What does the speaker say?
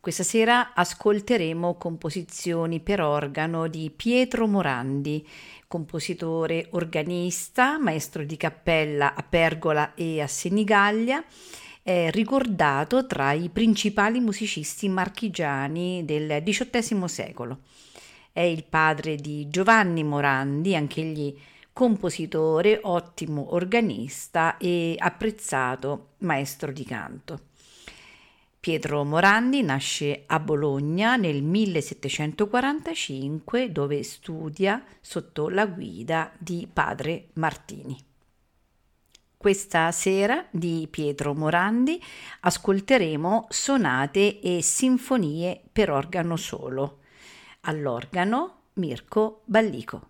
Questa sera ascolteremo composizioni per organo di Pietro Morandi, compositore organista, maestro di cappella a Pergola e a Senigallia, è ricordato tra i principali musicisti marchigiani del XVIII secolo. È il padre di Giovanni Morandi, anch'egli compositore, ottimo organista e apprezzato maestro di canto. Pietro Morandi nasce a Bologna nel 1745 dove studia sotto la guida di padre Martini. Questa sera di Pietro Morandi ascolteremo sonate e sinfonie per organo solo. All'organo Mirko Ballico.